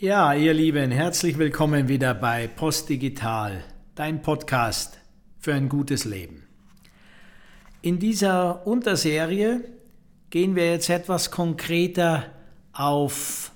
Ja, ihr Lieben, herzlich willkommen wieder bei Postdigital, dein Podcast für ein gutes Leben. In dieser Unterserie gehen wir jetzt etwas konkreter auf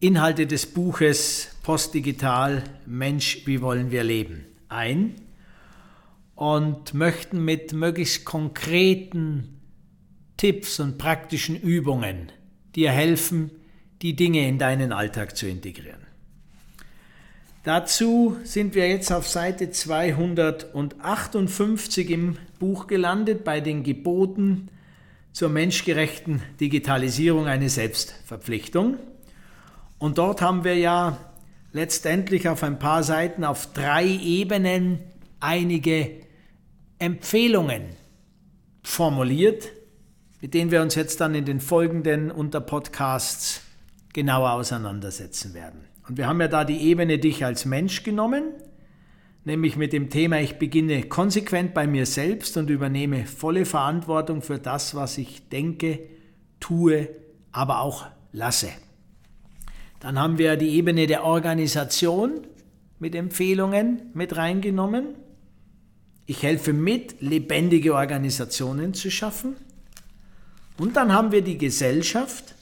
Inhalte des Buches Postdigital Mensch, wie wollen wir leben ein und möchten mit möglichst konkreten Tipps und praktischen Übungen dir helfen, die Dinge in deinen Alltag zu integrieren. Dazu sind wir jetzt auf Seite 258 im Buch gelandet bei den Geboten zur menschgerechten Digitalisierung eine Selbstverpflichtung. Und dort haben wir ja letztendlich auf ein paar Seiten auf drei Ebenen einige Empfehlungen formuliert, mit denen wir uns jetzt dann in den folgenden Unterpodcasts genauer auseinandersetzen werden. Und wir haben ja da die Ebene dich als Mensch genommen, nämlich mit dem Thema, ich beginne konsequent bei mir selbst und übernehme volle Verantwortung für das, was ich denke, tue, aber auch lasse. Dann haben wir die Ebene der Organisation mit Empfehlungen mit reingenommen. Ich helfe mit, lebendige Organisationen zu schaffen. Und dann haben wir die Gesellschaft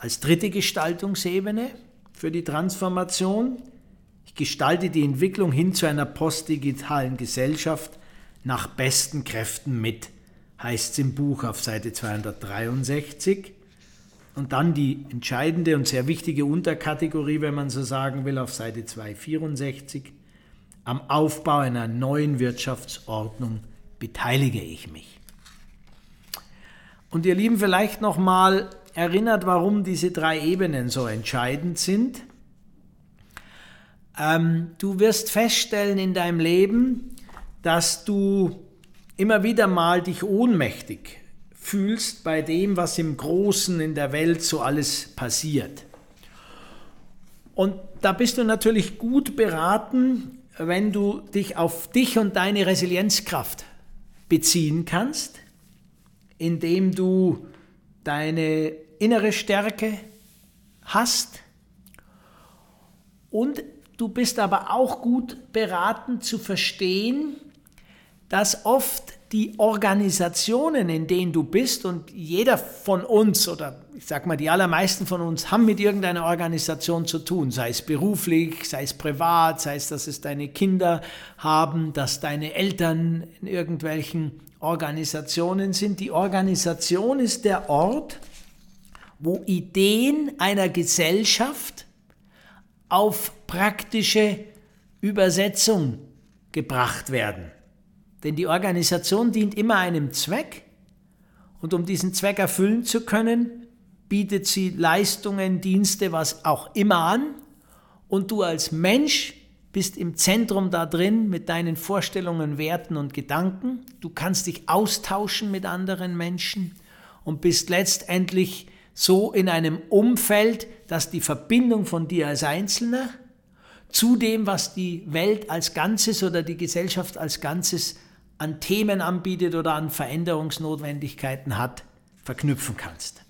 als dritte Gestaltungsebene für die Transformation. Ich gestalte die Entwicklung hin zu einer postdigitalen Gesellschaft nach besten Kräften mit, heißt es im Buch auf Seite 263. Und dann die entscheidende und sehr wichtige Unterkategorie, wenn man so sagen will, auf Seite 264. Am Aufbau einer neuen Wirtschaftsordnung beteilige ich mich. Und ihr Lieben, vielleicht nochmal erinnert, warum diese drei Ebenen so entscheidend sind. Ähm, du wirst feststellen in deinem Leben, dass du immer wieder mal dich ohnmächtig fühlst bei dem, was im Großen in der Welt so alles passiert. Und da bist du natürlich gut beraten, wenn du dich auf dich und deine Resilienzkraft beziehen kannst, indem du deine innere Stärke hast. Und du bist aber auch gut beraten zu verstehen, dass oft die Organisationen, in denen du bist, und jeder von uns oder ich sag mal, die allermeisten von uns haben mit irgendeiner Organisation zu tun, sei es beruflich, sei es privat, sei es, dass es deine Kinder haben, dass deine Eltern in irgendwelchen Organisationen sind. Die Organisation ist der Ort, wo Ideen einer Gesellschaft auf praktische Übersetzung gebracht werden. Denn die Organisation dient immer einem Zweck und um diesen Zweck erfüllen zu können, bietet sie Leistungen, Dienste, was auch immer an und du als Mensch bist im Zentrum da drin mit deinen Vorstellungen, Werten und Gedanken. Du kannst dich austauschen mit anderen Menschen und bist letztendlich so in einem Umfeld, dass die Verbindung von dir als Einzelner zu dem, was die Welt als Ganzes oder die Gesellschaft als Ganzes an Themen anbietet oder an Veränderungsnotwendigkeiten hat, verknüpfen kannst.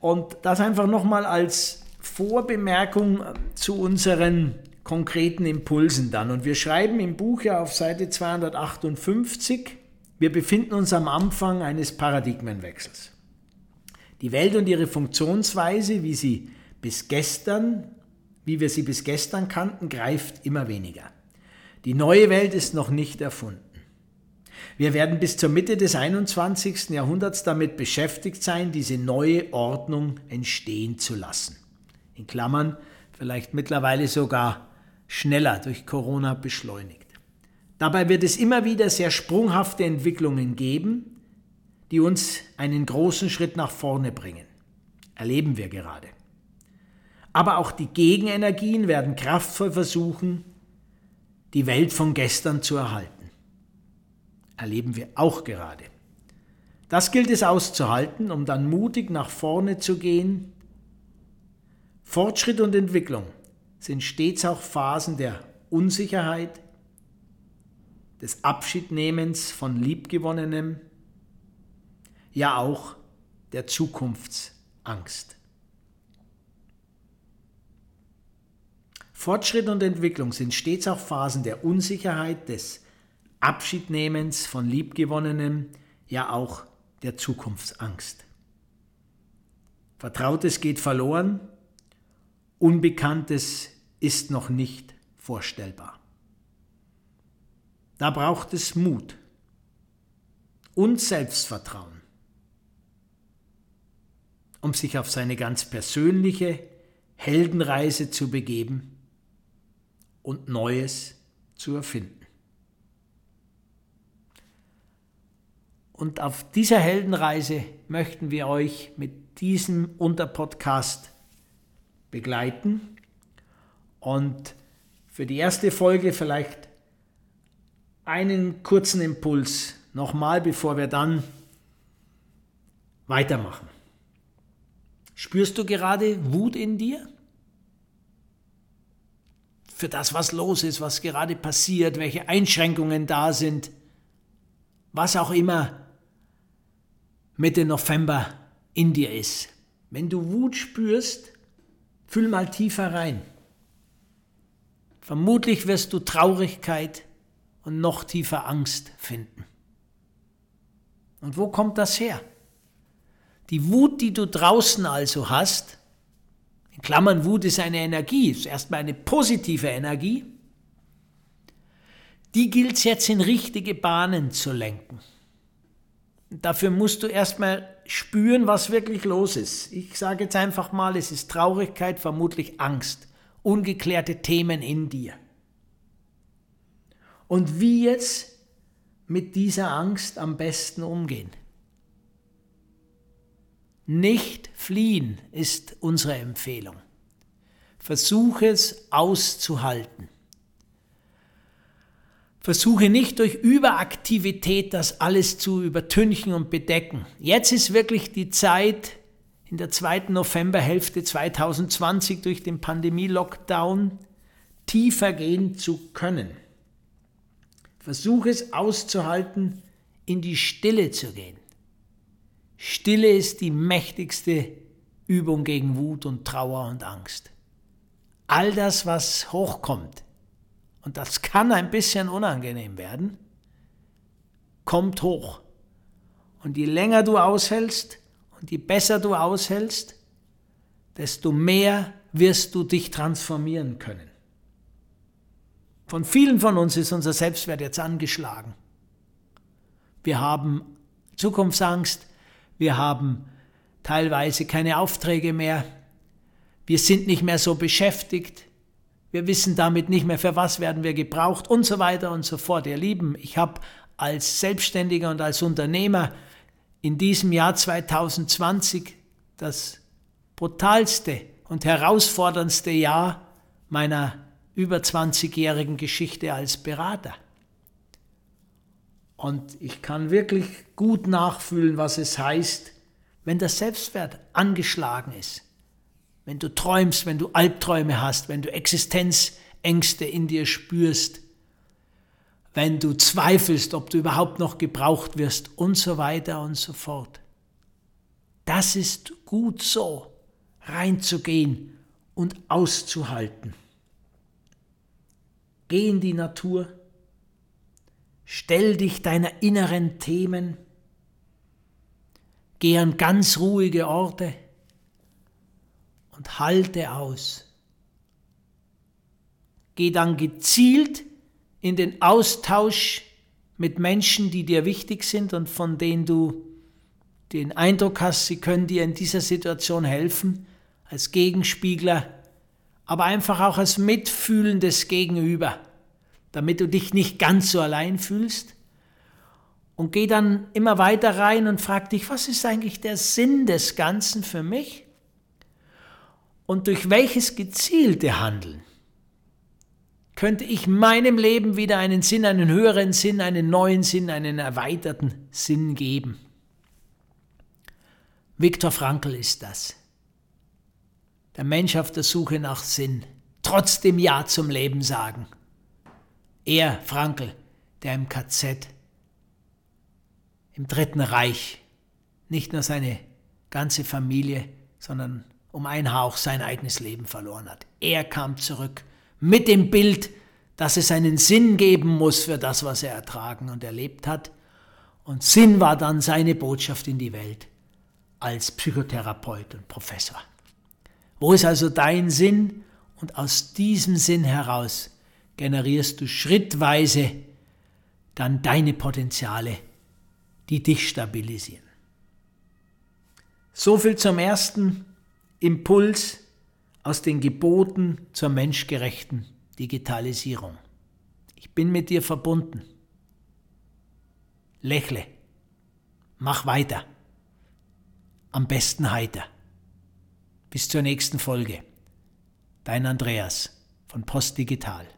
Und das einfach nochmal als Vorbemerkung zu unseren konkreten Impulsen dann. Und wir schreiben im Buch ja auf Seite 258, wir befinden uns am Anfang eines Paradigmenwechsels. Die Welt und ihre Funktionsweise, wie sie bis gestern, wie wir sie bis gestern kannten, greift immer weniger. Die neue Welt ist noch nicht erfunden. Wir werden bis zur Mitte des 21. Jahrhunderts damit beschäftigt sein, diese neue Ordnung entstehen zu lassen in Klammern vielleicht mittlerweile sogar schneller durch Corona beschleunigt. Dabei wird es immer wieder sehr sprunghafte Entwicklungen geben, die uns einen großen Schritt nach vorne bringen. Erleben wir gerade. Aber auch die Gegenenergien werden kraftvoll versuchen, die Welt von gestern zu erhalten. Erleben wir auch gerade. Das gilt es auszuhalten, um dann mutig nach vorne zu gehen Fortschritt und Entwicklung sind stets auch Phasen der Unsicherheit, des Abschiednehmens von Liebgewonnenem, ja auch der Zukunftsangst. Fortschritt und Entwicklung sind stets auch Phasen der Unsicherheit, des Abschiednehmens von Liebgewonnenem, ja auch der Zukunftsangst. Vertrautes geht verloren, Unbekanntes ist noch nicht vorstellbar. Da braucht es Mut und Selbstvertrauen, um sich auf seine ganz persönliche Heldenreise zu begeben und Neues zu erfinden. Und auf dieser Heldenreise möchten wir euch mit diesem Unterpodcast begleiten und für die erste Folge vielleicht einen kurzen Impuls nochmal, bevor wir dann weitermachen. Spürst du gerade Wut in dir? Für das, was los ist, was gerade passiert, welche Einschränkungen da sind, was auch immer Mitte November in dir ist. Wenn du Wut spürst, fühl mal tiefer rein. Vermutlich wirst du Traurigkeit und noch tiefer Angst finden. Und wo kommt das her? Die Wut, die du draußen also hast, in Klammern Wut ist eine Energie, ist erstmal eine positive Energie, die gilt es jetzt in richtige Bahnen zu lenken. Dafür musst du erstmal spüren, was wirklich los ist. Ich sage jetzt einfach mal, es ist Traurigkeit, vermutlich Angst ungeklärte Themen in dir. Und wie jetzt mit dieser Angst am besten umgehen. Nicht fliehen ist unsere Empfehlung. Versuche es auszuhalten. Versuche nicht durch Überaktivität das alles zu übertünchen und bedecken. Jetzt ist wirklich die Zeit, in der zweiten Novemberhälfte 2020 durch den Pandemie-Lockdown tiefer gehen zu können. Versuche es auszuhalten, in die Stille zu gehen. Stille ist die mächtigste Übung gegen Wut und Trauer und Angst. All das, was hochkommt, und das kann ein bisschen unangenehm werden, kommt hoch. Und je länger du aushältst, und je besser du aushältst, desto mehr wirst du dich transformieren können. Von vielen von uns ist unser Selbstwert jetzt angeschlagen. Wir haben Zukunftsangst, wir haben teilweise keine Aufträge mehr, wir sind nicht mehr so beschäftigt, wir wissen damit nicht mehr, für was werden wir gebraucht und so weiter und so fort. Ihr Lieben, ich habe als Selbstständiger und als Unternehmer in diesem Jahr 2020 das brutalste und herausforderndste Jahr meiner über 20-jährigen Geschichte als Berater. Und ich kann wirklich gut nachfühlen, was es heißt, wenn der Selbstwert angeschlagen ist, wenn du träumst, wenn du Albträume hast, wenn du Existenzängste in dir spürst, wenn du zweifelst, ob du überhaupt noch gebraucht wirst und so weiter und so fort. Das ist gut so, reinzugehen und auszuhalten. Geh in die Natur, stell dich deiner inneren Themen, geh an ganz ruhige Orte und halte aus. Geh dann gezielt in den Austausch mit Menschen, die dir wichtig sind und von denen du den Eindruck hast, sie können dir in dieser Situation helfen, als Gegenspiegler, aber einfach auch als mitfühlendes Gegenüber, damit du dich nicht ganz so allein fühlst. Und geh dann immer weiter rein und frag dich, was ist eigentlich der Sinn des Ganzen für mich? Und durch welches gezielte Handeln könnte ich meinem Leben wieder einen Sinn, einen höheren Sinn, einen neuen Sinn, einen erweiterten Sinn geben. Viktor Frankl ist das. Der Mensch auf der Suche nach Sinn, trotzdem Ja zum Leben sagen. Er, Frankl, der im KZ, im Dritten Reich, nicht nur seine ganze Familie, sondern um ein Hauch sein eigenes Leben verloren hat. Er kam zurück mit dem Bild, dass es einen Sinn geben muss für das, was er ertragen und erlebt hat. Und Sinn war dann seine Botschaft in die Welt als Psychotherapeut und Professor. Wo ist also dein Sinn? Und aus diesem Sinn heraus generierst du schrittweise dann deine Potenziale, die dich stabilisieren. So viel zum ersten Impuls aus den Geboten zur menschgerechten Digitalisierung. Ich bin mit dir verbunden. Lächle. Mach weiter. Am besten heiter. Bis zur nächsten Folge. Dein Andreas von Post Digital.